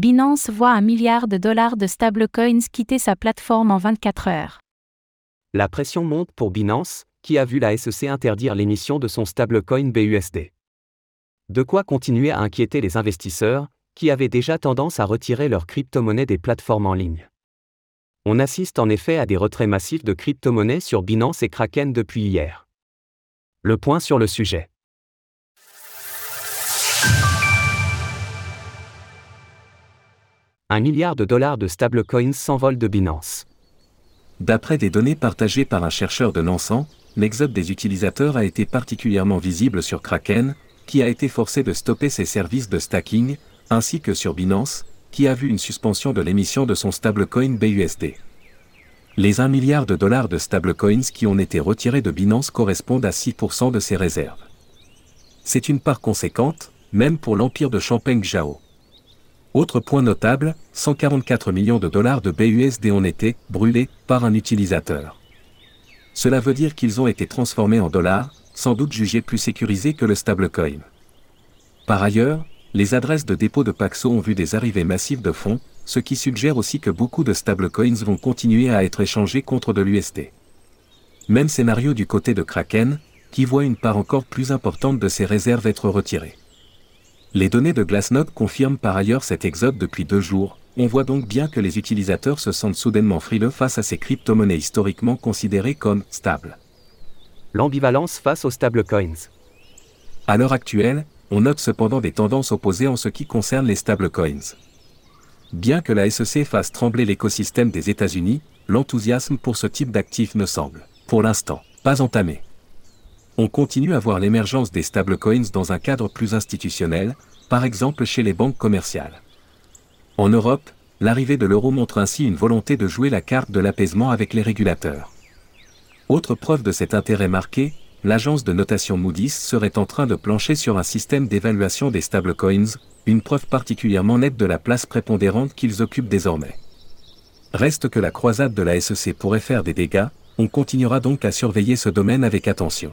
Binance voit un milliard de dollars de stablecoins quitter sa plateforme en 24 heures. La pression monte pour Binance, qui a vu la SEC interdire l'émission de son stablecoin BUSD. De quoi continuer à inquiéter les investisseurs, qui avaient déjà tendance à retirer leurs crypto-monnaies des plateformes en ligne. On assiste en effet à des retraits massifs de crypto-monnaies sur Binance et Kraken depuis hier. Le point sur le sujet. Un milliard de dollars de stablecoins s'envolent de Binance. D'après des données partagées par un chercheur de Nansan, l'exode des utilisateurs a été particulièrement visible sur Kraken, qui a été forcé de stopper ses services de stacking, ainsi que sur Binance, qui a vu une suspension de l'émission de son stablecoin BUSD. Les 1 milliard de dollars de stablecoins qui ont été retirés de Binance correspondent à 6% de ses réserves. C'est une part conséquente, même pour l'empire de Champagne Zhao. Autre point notable, 144 millions de dollars de BUSD ont été brûlés par un utilisateur. Cela veut dire qu'ils ont été transformés en dollars, sans doute jugés plus sécurisés que le stablecoin. Par ailleurs, les adresses de dépôt de Paxo ont vu des arrivées massives de fonds, ce qui suggère aussi que beaucoup de stablecoins vont continuer à être échangés contre de l'USD. Même scénario du côté de Kraken, qui voit une part encore plus importante de ses réserves être retirée. Les données de Glassnode confirment par ailleurs cet exode depuis deux jours, on voit donc bien que les utilisateurs se sentent soudainement frileux face à ces crypto-monnaies historiquement considérées comme stables. L'ambivalence face aux stablecoins. À l'heure actuelle, on note cependant des tendances opposées en ce qui concerne les stablecoins. Bien que la SEC fasse trembler l'écosystème des États-Unis, l'enthousiasme pour ce type d'actifs ne semble, pour l'instant, pas entamé on continue à voir l'émergence des stablecoins dans un cadre plus institutionnel, par exemple chez les banques commerciales. En Europe, l'arrivée de l'euro montre ainsi une volonté de jouer la carte de l'apaisement avec les régulateurs. Autre preuve de cet intérêt marqué, l'agence de notation Moody's serait en train de plancher sur un système d'évaluation des stablecoins, une preuve particulièrement nette de la place prépondérante qu'ils occupent désormais. Reste que la croisade de la SEC pourrait faire des dégâts, on continuera donc à surveiller ce domaine avec attention.